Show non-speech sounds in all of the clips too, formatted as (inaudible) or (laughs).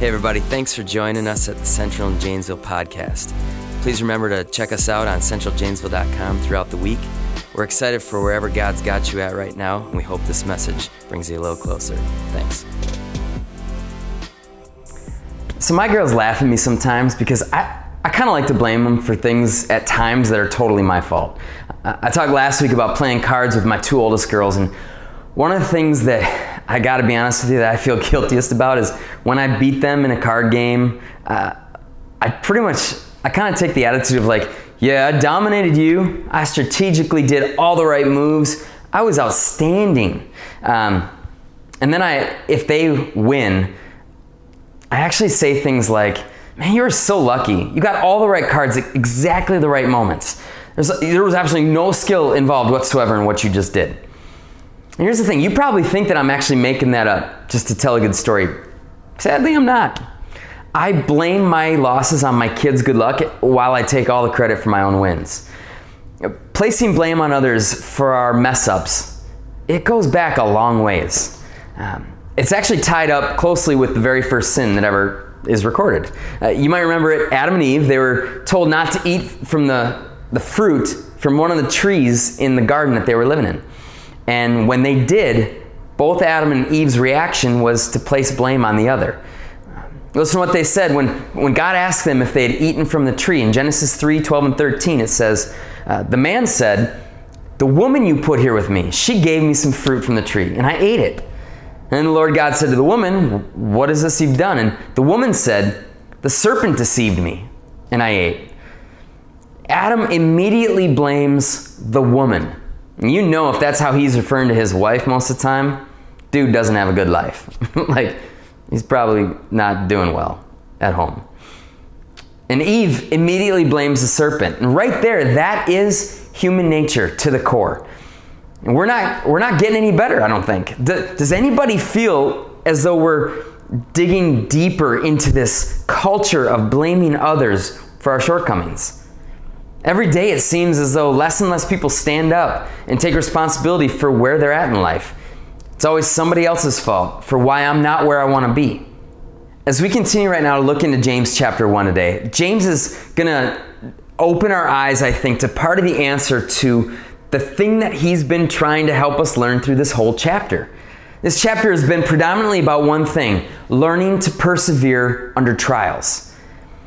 Hey, everybody, thanks for joining us at the Central and Janesville podcast. Please remember to check us out on centraljanesville.com throughout the week. We're excited for wherever God's got you at right now, and we hope this message brings you a little closer. Thanks. So, my girls laugh at me sometimes because I, I kind of like to blame them for things at times that are totally my fault. I talked last week about playing cards with my two oldest girls, and one of the things that I got to be honest with you that I feel (laughs) guiltiest about is when I beat them in a card game. Uh, I pretty much I kind of take the attitude of like, yeah, I dominated you. I strategically did all the right moves. I was outstanding. Um, and then I, if they win, I actually say things like, man, you were so lucky. You got all the right cards at exactly the right moments. There's, there was absolutely no skill involved whatsoever in what you just did. And here's the thing you probably think that I'm actually making that up just to tell a good story. Sadly, I'm not. I blame my losses on my kids' good luck while I take all the credit for my own wins. Placing blame on others for our mess ups, it goes back a long ways. Um, it's actually tied up closely with the very first sin that ever is recorded. Uh, you might remember it, Adam and Eve, they were told not to eat from the, the fruit from one of the trees in the garden that they were living in. And when they did, both Adam and Eve's reaction was to place blame on the other. Listen to what they said when, when God asked them if they had eaten from the tree. In Genesis 3 12 and 13, it says, uh, The man said, The woman you put here with me, she gave me some fruit from the tree, and I ate it. And the Lord God said to the woman, What is this you've done? And the woman said, The serpent deceived me, and I ate. Adam immediately blames the woman. You know if that's how he's referring to his wife most of the time, dude doesn't have a good life. (laughs) like, he's probably not doing well at home. And Eve immediately blames the serpent. And right there, that is human nature to the core. And we're not, we're not getting any better, I don't think. Does anybody feel as though we're digging deeper into this culture of blaming others for our shortcomings? Every day it seems as though less and less people stand up and take responsibility for where they're at in life. It's always somebody else's fault for why I'm not where I want to be. As we continue right now to look into James chapter 1 today, James is going to open our eyes, I think, to part of the answer to the thing that he's been trying to help us learn through this whole chapter. This chapter has been predominantly about one thing learning to persevere under trials.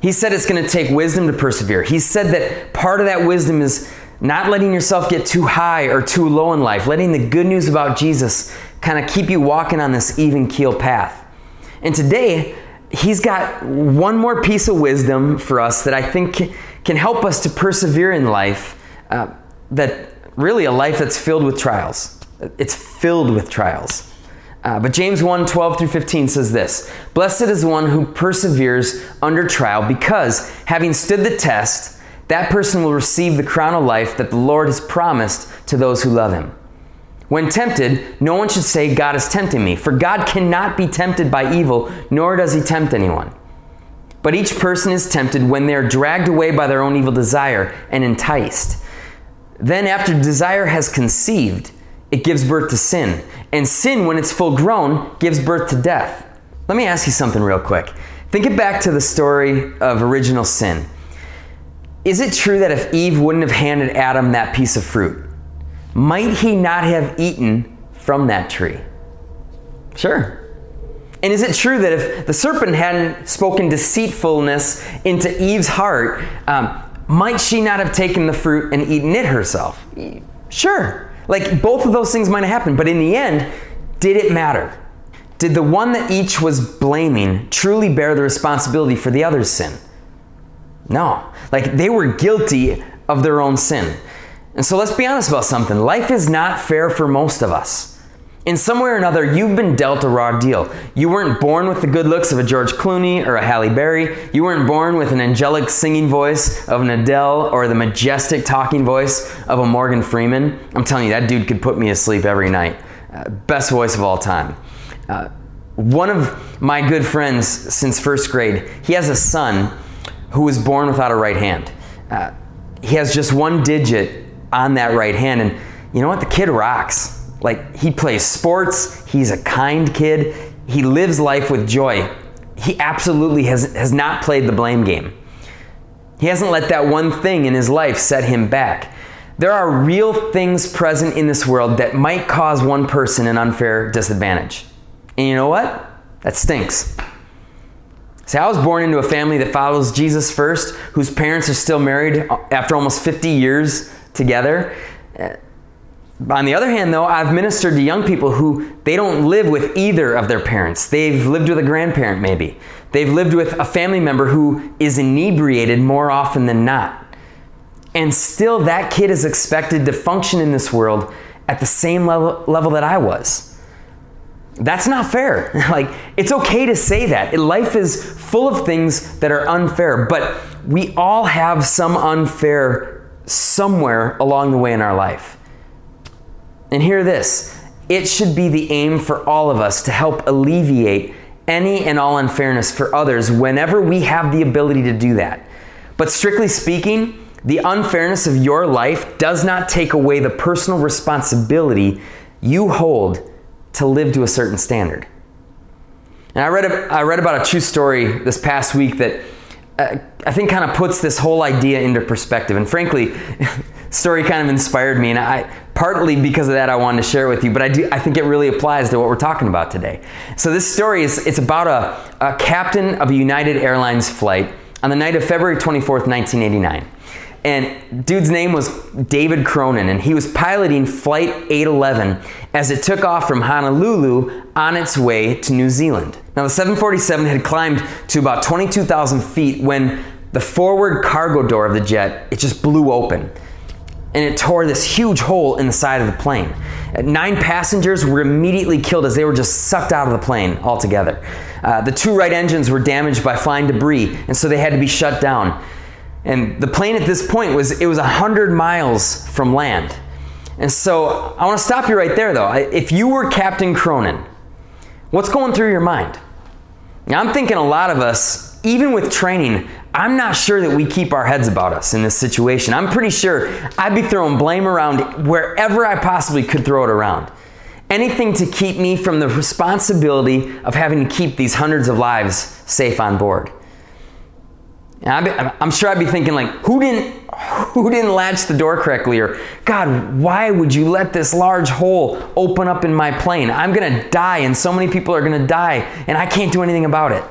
He said it's going to take wisdom to persevere. He said that part of that wisdom is not letting yourself get too high or too low in life, letting the good news about Jesus kind of keep you walking on this even keel path. And today, he's got one more piece of wisdom for us that I think can help us to persevere in life. Uh, that really a life that's filled with trials. It's filled with trials. Uh, but James 1 12 through 15 says this Blessed is the one who perseveres under trial, because having stood the test, that person will receive the crown of life that the Lord has promised to those who love him. When tempted, no one should say, God is tempting me, for God cannot be tempted by evil, nor does he tempt anyone. But each person is tempted when they are dragged away by their own evil desire and enticed. Then, after desire has conceived, it gives birth to sin. And sin, when it's full grown, gives birth to death. Let me ask you something real quick. Think it back to the story of original sin. Is it true that if Eve wouldn't have handed Adam that piece of fruit, might he not have eaten from that tree? Sure. And is it true that if the serpent hadn't spoken deceitfulness into Eve's heart, um, might she not have taken the fruit and eaten it herself? Sure. Like both of those things might have happened, but in the end, did it matter? Did the one that each was blaming truly bear the responsibility for the other's sin? No. Like they were guilty of their own sin. And so let's be honest about something. Life is not fair for most of us. In some way or another, you've been dealt a raw deal. You weren't born with the good looks of a George Clooney or a Halle Berry. You weren't born with an angelic singing voice of an Adele or the majestic talking voice of a Morgan Freeman. I'm telling you, that dude could put me asleep every night. Uh, best voice of all time. Uh, one of my good friends since first grade, he has a son who was born without a right hand. Uh, he has just one digit on that right hand, and you know what? The kid rocks. Like, he plays sports, he's a kind kid, he lives life with joy. he absolutely has, has not played the blame game. He hasn't let that one thing in his life set him back. There are real things present in this world that might cause one person an unfair disadvantage. And you know what? That stinks. See, I was born into a family that follows Jesus first, whose parents are still married after almost 50 years together. On the other hand, though, I've ministered to young people who they don't live with either of their parents. They've lived with a grandparent, maybe. They've lived with a family member who is inebriated more often than not. And still, that kid is expected to function in this world at the same level, level that I was. That's not fair. (laughs) like, it's okay to say that. Life is full of things that are unfair, but we all have some unfair somewhere along the way in our life. And hear this it should be the aim for all of us to help alleviate any and all unfairness for others whenever we have the ability to do that. But strictly speaking, the unfairness of your life does not take away the personal responsibility you hold to live to a certain standard. And I read, I read about a true story this past week that uh, I think kind of puts this whole idea into perspective. And frankly, (laughs) story kind of inspired me, and I partly because of that I wanted to share it with you. But I do I think it really applies to what we're talking about today. So this story is it's about a, a captain of a United Airlines flight on the night of February 24th, 1989. And dude's name was David Cronin, and he was piloting Flight 811 as it took off from Honolulu on its way to New Zealand. Now, the 747 had climbed to about 22,000 feet when the forward cargo door of the jet it just blew open and it tore this huge hole in the side of the plane. Nine passengers were immediately killed as they were just sucked out of the plane altogether. Uh, the two right engines were damaged by flying debris, and so they had to be shut down. And the plane at this point was it was 100 miles from land. And so I want to stop you right there though. If you were Captain Cronin, what's going through your mind? Now I'm thinking a lot of us, even with training, I'm not sure that we keep our heads about us in this situation. I'm pretty sure I'd be throwing blame around wherever I possibly could throw it around. Anything to keep me from the responsibility of having to keep these hundreds of lives safe on board. I'm sure I'd be thinking like, who didn't, who didn't latch the door correctly? Or God, why would you let this large hole open up in my plane? I'm gonna die, and so many people are gonna die, and I can't do anything about it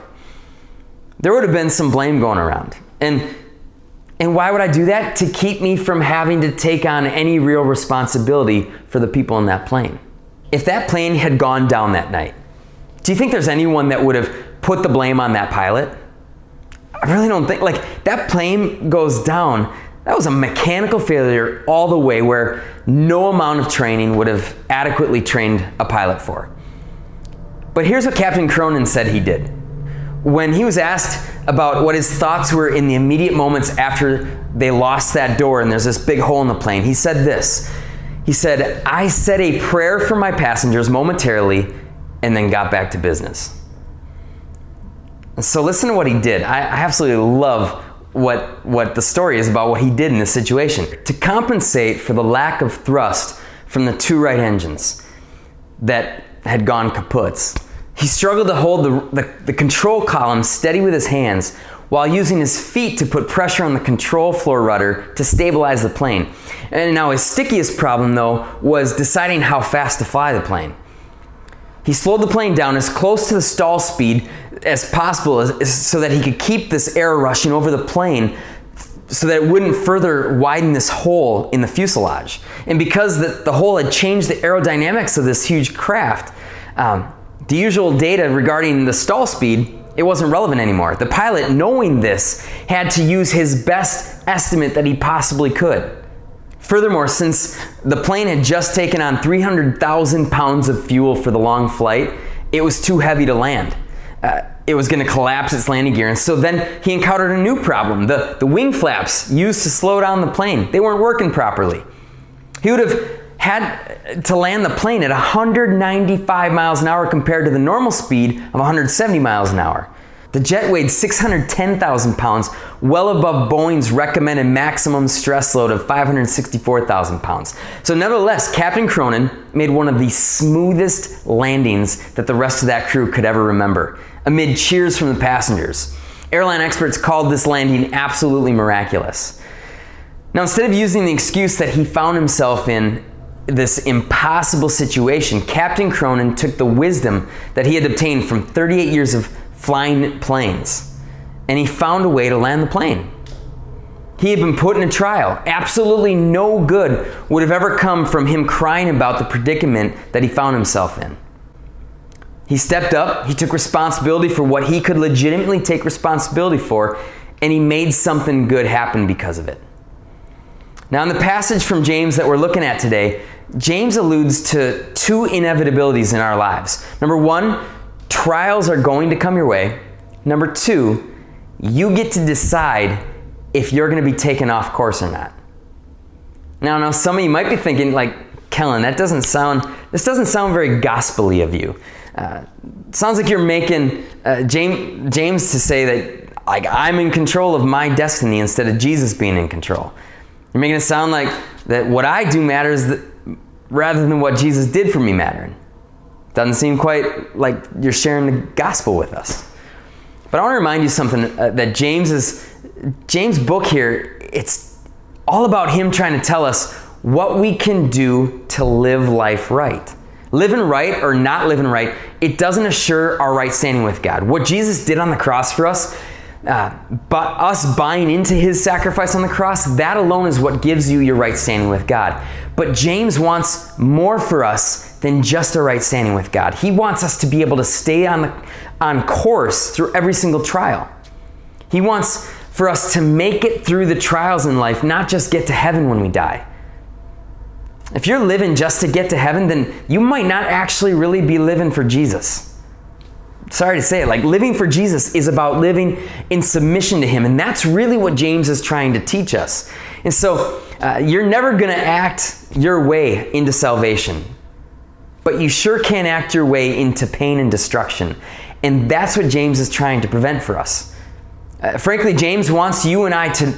there would have been some blame going around. And and why would I do that? To keep me from having to take on any real responsibility for the people in that plane. If that plane had gone down that night, do you think there's anyone that would have put the blame on that pilot? I really don't think like that plane goes down. That was a mechanical failure all the way where no amount of training would have adequately trained a pilot for. But here's what Captain Cronin said he did when he was asked about what his thoughts were in the immediate moments after they lost that door and there's this big hole in the plane, he said this. He said, I said a prayer for my passengers momentarily and then got back to business. So listen to what he did. I, absolutely love what, what the story is about what he did in this situation. To compensate for the lack of thrust from the two right engines that had gone kaputs, he struggled to hold the, the, the, control column steady with his hands while using his feet to put pressure on the control floor rudder to stabilize the plane. And now his stickiest problem, though, was deciding how fast to fly the plane. He slowed the plane down as close to the stall speed as possible so that he could keep this air rushing over the plane so that it wouldn't further widen this hole in the fuselage. And because the, the hole had changed the aerodynamics of this huge craft, um, the usual data regarding the stall speed, it wasn't relevant anymore. The pilot, knowing this, had to use his best estimate that he possibly could. Furthermore, since the plane had just taken on 300,000 pounds of fuel for the long flight, it was too heavy to land. Uh, it was going to collapse its landing gear. And so then he encountered a new problem. The, the wing flaps used to slow down the plane, they weren't working properly. He would have had to land the plane at 195 miles an hour compared to the normal speed of 170 miles an hour. The jet weighed 610,000 pounds, well above Boeing's recommended maximum stress load of 564,000 pounds. So, nevertheless, Captain Cronin made one of the smoothest landings that the rest of that crew could ever remember, amid cheers from the passengers. Airline experts called this landing absolutely miraculous. Now, instead of using the excuse that he found himself in this impossible situation, Captain Cronin took the wisdom that he had obtained from 38 years of flying planes and he found a way to land the plane. He had been put in a trial. Absolutely no good would have ever come from him crying about the predicament that he found himself in. He stepped up, he took responsibility for what he could legitimately take responsibility for, and he made something good happen because of it. Now, in the passage from James that we're looking at today, James alludes to two inevitabilities in our lives. Number one, trials are going to come your way. Number two, you get to decide if you're going to be taken off course or not. Now, now some of you might be thinking, like, Kellen, that doesn't sound, this doesn't sound very gospelly of you. Uh, sounds like you're making uh, James, James to say that, like, I'm in control of my destiny instead of Jesus being in control. You're making it sound like that what I do matters that, rather than what Jesus did for me mattering. Doesn't seem quite like you're sharing the gospel with us. But I want to remind you something uh, that James is James' book here, it's all about him trying to tell us what we can do to live life right. Living right or not living right, it doesn't assure our right standing with God. What Jesus did on the cross for us uh, but us buying into his sacrifice on the cross, that alone is what gives you your right standing with God. But James wants more for us than just a right standing with God. He wants us to be able to stay on, the, on course through every single trial. He wants for us to make it through the trials in life, not just get to heaven when we die. If you're living just to get to heaven, then you might not actually really be living for Jesus sorry to say it, like living for Jesus is about living in submission to Him. And that's really what James is trying to teach us. And so uh, you're never going to act your way into salvation, but you sure can act your way into pain and destruction. And that's what James is trying to prevent for us. Uh, frankly, James wants you and I to,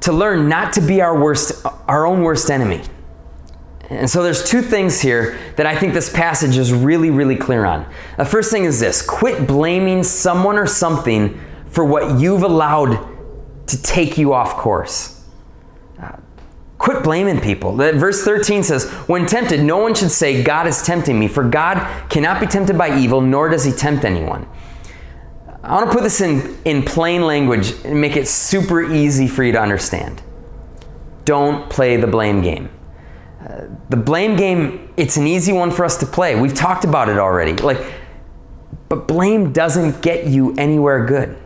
to learn not to be our worst, our own worst enemy. And so there's two things here that I think this passage is really, really clear on. The first thing is this quit blaming someone or something for what you've allowed to take you off course. Uh, quit blaming people. Verse 13 says, When tempted, no one should say, God is tempting me, for God cannot be tempted by evil, nor does he tempt anyone. I want to put this in, in plain language and make it super easy for you to understand. Don't play the blame game the blame game, it's an easy one for us to play. We've talked about it already. Like, but blame doesn't get you anywhere good.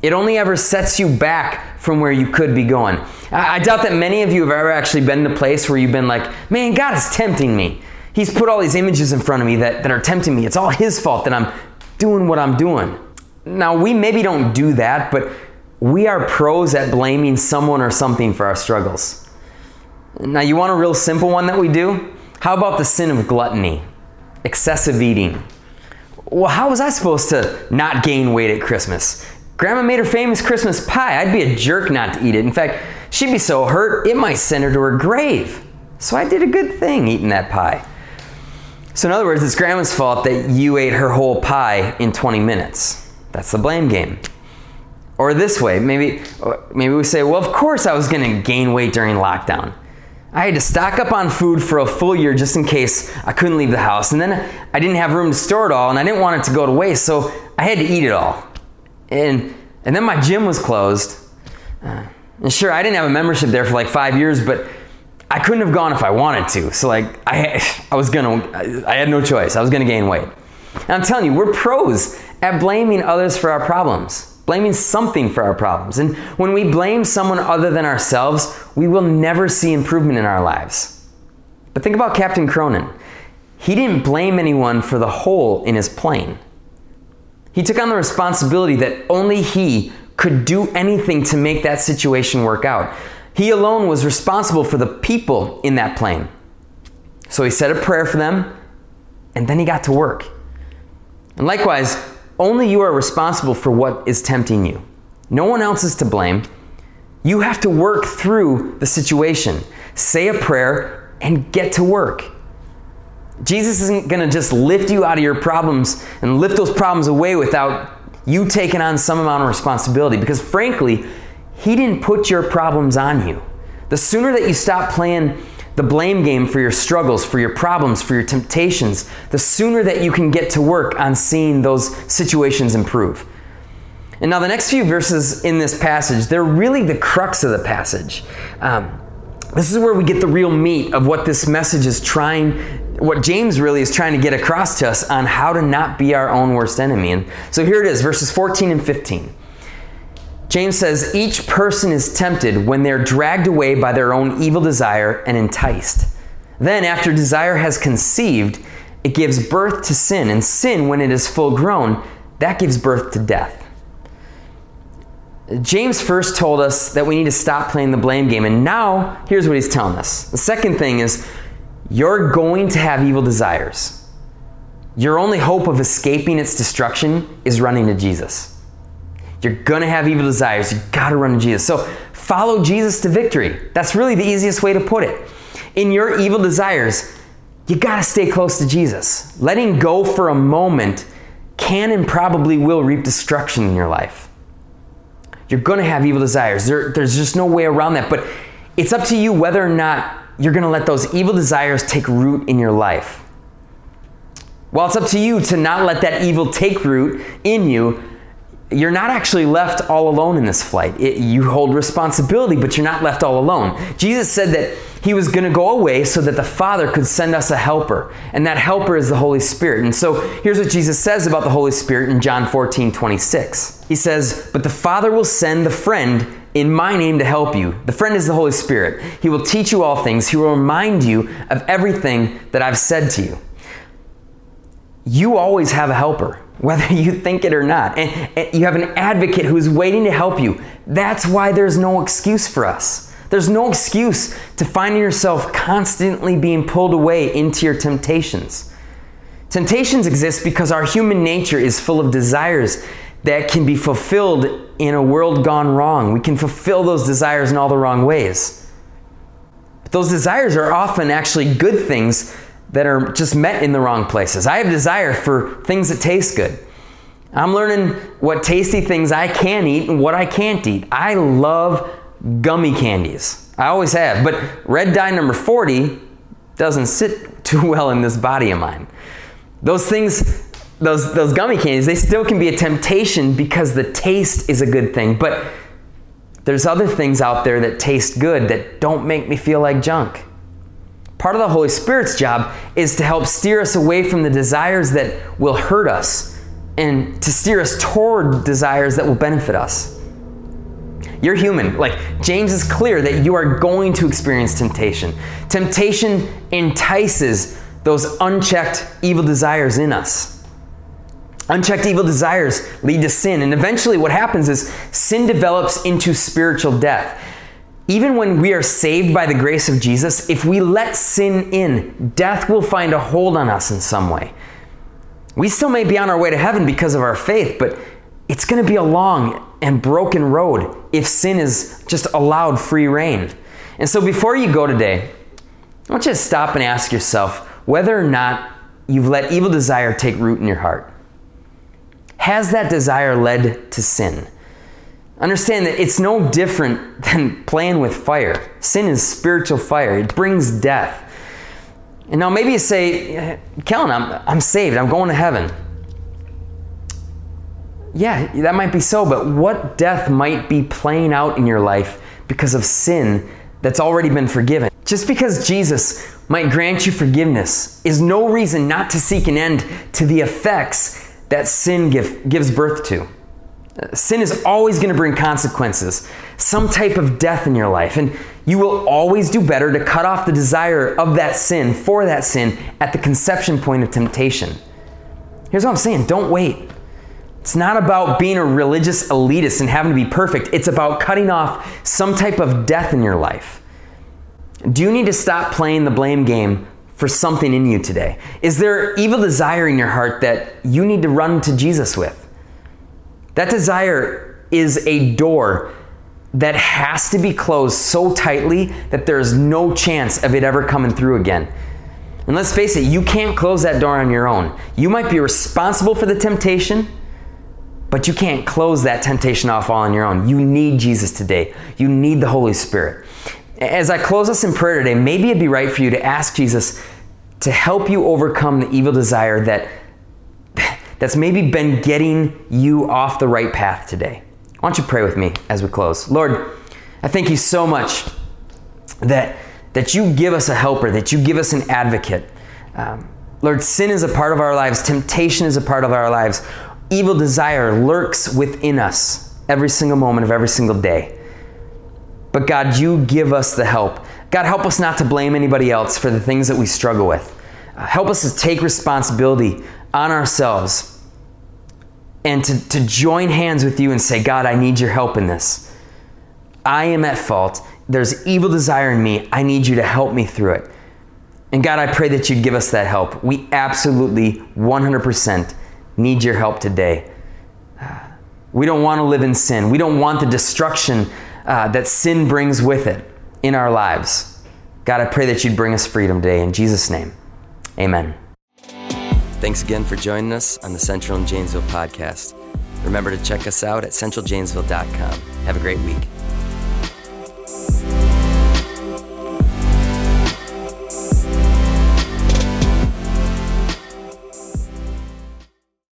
It only ever sets you back from where you could be going. I, I doubt that many of you have ever actually been in a place where you've been like, man, God is tempting me. He's put all these images in front of me that, that are tempting me. It's all His fault that I'm doing what I'm doing. Now, we maybe don't do that, but we are pros at blaming someone or something for our struggles. Now, you want a real simple one that we do? How about the sin of gluttony, excessive eating? Well, how was I supposed to not gain weight at Christmas? Grandma made her famous Christmas pie. I'd be a jerk not to eat it. In fact, she'd be so hurt it might send her to her grave. So I did a good thing eating that pie. So, in other words, it's grandma's fault that you ate her whole pie in 20 minutes. That's the blame game. Or this way, maybe, maybe we say, well, of course I was going to gain weight during lockdown. I had to stock up on food for a full year just in case I couldn't leave the house. And then I didn't have room to store it all and I didn't want it to go to waste, so I had to eat it all. And, and then my gym was closed. Uh, and sure, I didn't have a membership there for like five years, but I couldn't have gone if I wanted to. So like I, (laughs) I was gonna, I had no choice. I was gonna gain weight. And I'm telling you, we're pros at blaming others for our problems blaming something for our problems. And when we blame someone other than ourselves, we will never see improvement in our lives. But think about Captain Cronin. He didn't blame anyone for the hole in his plane. He took on the responsibility that only he could do anything to make that situation work out. He alone was responsible for the people in that plane. So he said a prayer for them, and then he got to work. And likewise, Only you are responsible for what is tempting you. No one else is to blame. You have to work through the situation. Say a prayer and get to work. Jesus isn't going to just lift you out of your problems and lift those problems away without you taking on some amount of responsibility because, frankly, He didn't put your problems on you. The sooner that you stop playing the blame game for your struggles, for your problems, for your temptations, the sooner that you can get to work on seeing those situations improve. And now, the next few verses in this passage, they're really the crux of the passage. Um, this is where we get the real meat of what this message is trying, what James really is trying to get across to us on how to not be our own worst enemy. And so here it is, verses 14 and 15. James says, Each person is tempted when they're dragged away by their own evil desire and enticed. Then, after desire has conceived, it gives birth to sin. And sin, when it is full grown, that gives birth to death. James first told us that we need to stop playing the blame game, and now here's what he's telling us. The second thing is you're going to have evil desires. Your only hope of escaping its destruction is running to Jesus. You're to have evil desires. You got to run to Jesus. So follow Jesus to victory. That's really the easiest way to put it. In your evil desires, you got to stay close to Jesus. Letting go for a moment can and probably will reap destruction in your life. You're to have evil desires. There, there's just no way around that. But it's up to you whether or not you're to let those evil desires take root in your life. Well, it's up to you to not let that evil take root in you. You're not actually left all alone in this flight. It, you hold responsibility, but you're not left all alone. Jesus said that he was going to go away so that the Father could send us a helper. And that helper is the Holy Spirit. And so here's what Jesus says about the Holy Spirit in John 14 26. He says, But the Father will send the friend in my name to help you. The friend is the Holy Spirit. He will teach you all things, He will remind you of everything that I've said to you. You always have a helper, whether (laughs) you think it or not. And, and you have an advocate who's waiting to help you. That's why there's no excuse for us. There's no excuse to finding yourself constantly being pulled away into your temptations. Temptations exist because our human nature is full of desires that can be fulfilled in a world gone wrong. We can fulfill those desires in all the wrong ways. But those desires are often actually good things that are just met in the wrong places. I have desire for things that taste good. I'm learning what tasty things I can eat and what I can't eat. I love gummy candies. I always have. But red dye number 40 doesn't sit (laughs) too well in this body of mine. Those things, those, those gummy candies, they still can be a temptation because the taste is a good thing. But there's other things out there that taste good that don't make me feel like junk. Part of the Holy Spirit's job is to help steer us away from the desires that will hurt us and to steer us toward desires that will benefit us. You're human. Like, James is clear that you are going to experience temptation. Temptation entices those unchecked evil desires in us. Unchecked evil desires lead to sin, and eventually, what happens is sin develops into spiritual death. Even when we are saved by the grace of Jesus, if we let sin in, death will find a hold on us in some way. We still may be on our way to heaven because of our faith, but it's going to be a long and broken road if sin is just allowed free reign. And so before you go today, I want you to stop and ask yourself whether or not you've let evil desire take root in your heart. Has that desire led to sin? Understand that it's no different (laughs) than playing with fire. Sin is spiritual fire, it brings death. And now maybe you say, eh, Kellen, I'm, I'm saved, I'm going to heaven. Yeah, that might be so, but what death might be playing out in your life because of sin that's already been forgiven? Just because Jesus might grant you forgiveness is no reason not to seek an end to the effects that sin give, gives birth to. Sin is always going to bring consequences, some type of death in your life, and you will always do better to cut off the desire of that sin for that sin at the conception point of temptation. Here's what I'm saying don't wait. It's not about being a religious elitist and having to be perfect. It's about cutting off some type of death in your life. Do you need to stop playing the blame game for something in you today? Is there evil desire in your heart that you need to run to Jesus with? That desire is a door that has to be closed so tightly that there's no chance of it ever coming through again. And let's face it, you can't close that door on your own. You might be responsible for the temptation, but you can't close that temptation off all on your own. You need Jesus today. You need the Holy Spirit. As I close us in prayer today, maybe it'd be right for you to ask Jesus to help you overcome the evil desire that that's maybe been getting you off the right path today. Why don't you pray with me as we close? Lord, I thank you so much that, that you give us a helper, that you give us an advocate. Um, Lord, sin is a part of our lives, temptation is a part of our lives, evil desire lurks within us every single moment of every single day. But God, you give us the help. God, help us not to blame anybody else for the things that we struggle with. Uh, help us to take responsibility on ourselves and to, to join hands with you and say, God, I need your help in this. I am at fault. There's evil desire in me. I need you to help me through it. And God, I pray that you'd give us that help. We absolutely 100% need your help today. We don't want to live in sin. We don't want the destruction uh, that sin brings with it in our lives. God, I pray that you'd bring us freedom today. In Jesus' name, amen. Thanks again for joining us on the Central and Janesville podcast. Remember to check us out at centraljanesville.com. Have a great week.